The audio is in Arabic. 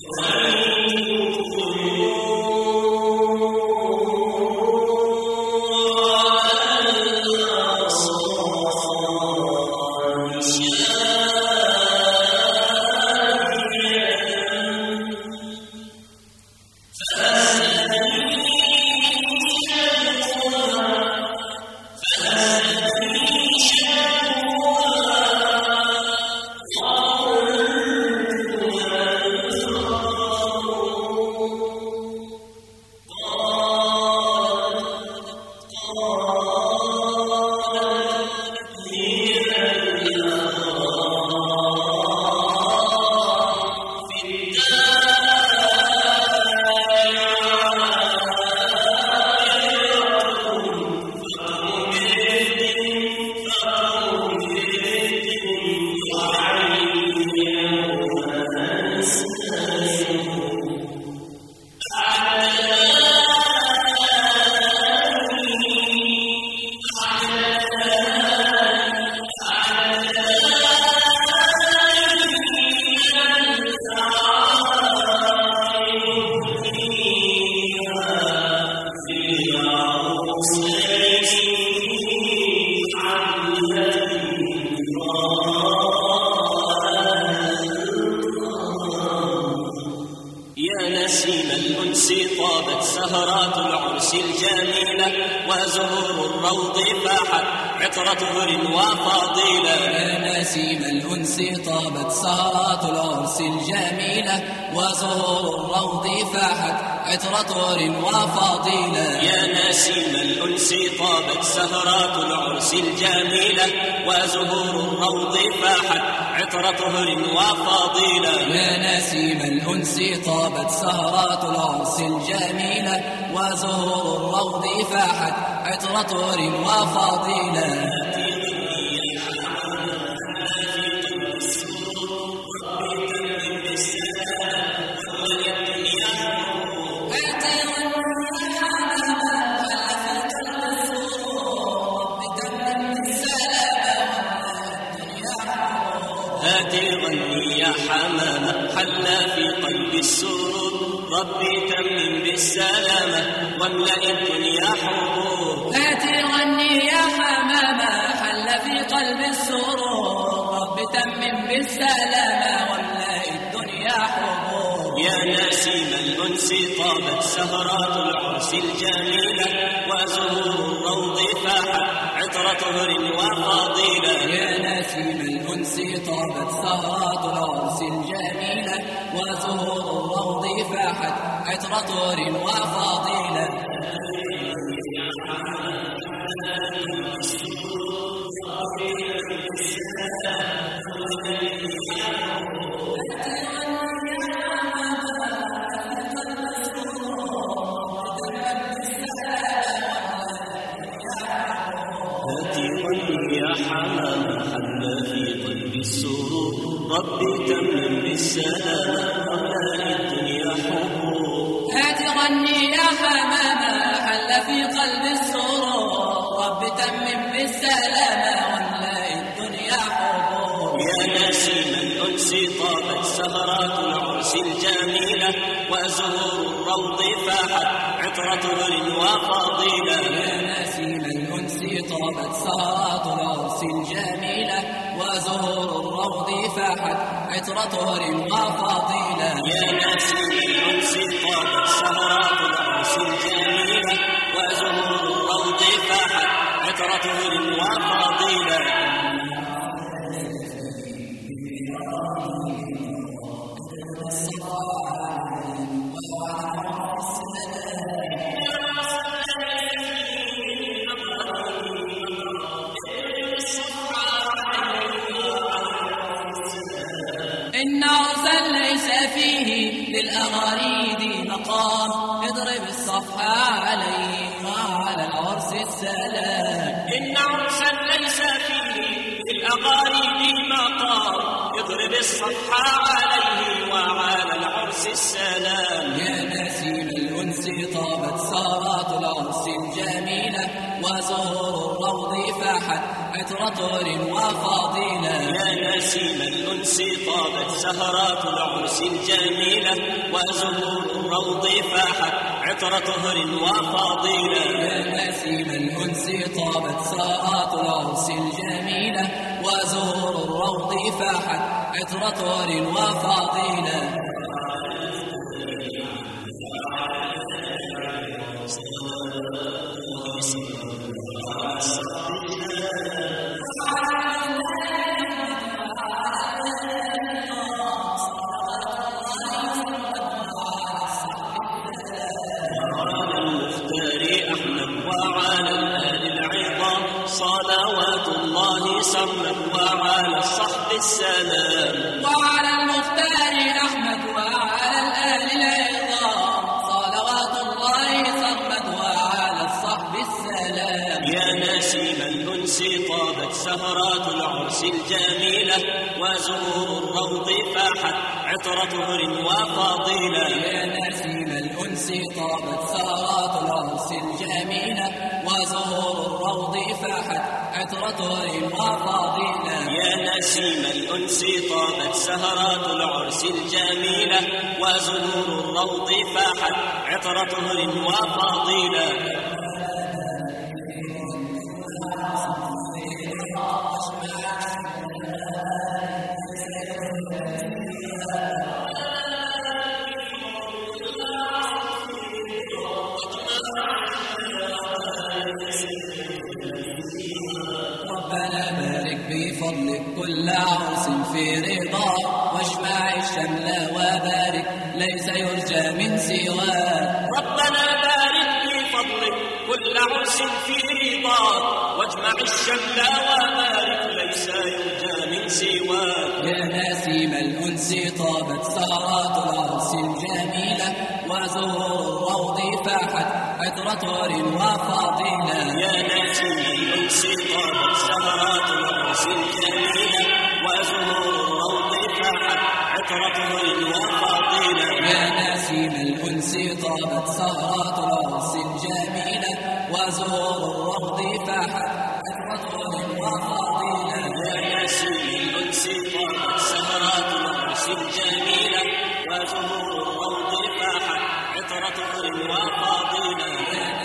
Amen. وزهور الروض فاحت عطرة هر وفضيلة. يا نسيم الأنس طابت سهرات العرس الجميلة وزهور الروض فاحت عطرة هر وفضيلة. يا نسيم الأنس طابت سهرات العرس الجميلة وزهور الروض فاحت عطرة وفضيلة. يا نسيم الأنس طابت سهرات العرس الجميلة وزهور الروض فاحت عطرة وفضيلة. بالسلامة واملأ الدنيا حبور. هاتي غني يا حمامة. حل في قلب السرور رب تمم بالسلامة واملأ الدنيا حبور يا نسيم الأنس طابت سهرات العرس الجميلة وزهور الروض فاحت عطرة هر وفضيلة يا نسيم الأنس طابت سهرات العرس الجميلة وزهور الروض فاحت عطرة هر وفضيلة ربي الدنيا هات غني يا حمامة حل في السرور رب تمم بالسلامة واملأ الدنيا حبور يا سهرات العرس الجميلة وزهور الروض فاحت عطرة هر وفضيلة يا نسيم طابت سهرات العرس الجميلة وزهور الروض فاحت عطرة هر وفضيلة يا نسيم الأنس طابت سهرات العرس الجميلة وزهور الروض فاحت عطرة هر وفضيلة إن عرسا ليس فيه للأغاريد مقام. اضرب الصفحة عليه وعلى العرس السلام. إن عرسا ليس فيه للأغاني مقام. اضرب الصفحة عليه وعلى العرس السلام. طهر وفضيلة يا نسيم الأنس طابت سهرات العرس الجميلة وزهور الروض فاحت عطر طهر وفضيلة يا نسيم الأنس طابت سهرات العرس الجميلة وزهور الروض فاحت عطر طهر وفضيلة سهرات العرس الجميلة وزهور الروض فاحت عطر طهر وفضيلة يا نسيم الأنس طابت سهرات العرس الجميلة وزهور الروض فاحت عطر طهر وفضيلة يا نسيم الأنس طابت سهرات العرس الجميلة وزهور الروض فاحت عطر طهر بفضلك كل عرس في رضا واجمع الشمل وبارك ليس يرجى من سواك ربنا بارك بفضلك كل عرس في رضا واجمع الشمل وبارك ليس يرجى سواك يا نسيم الأنس طابت سهرات العرس الجميلة وزهور الروض فاحت عطر طور وفضيلة يا نسيم الأنس طابت سهرات العرس الجميلة وزهور الروض فاحت عطر طهر وفضيلة يا نسيم الأنس طابت سهرات العرس الجميلة وزهور الروض فاحت عطر طهر وفضيلة وزهور الروض فاحت عطر طهر وفضيلة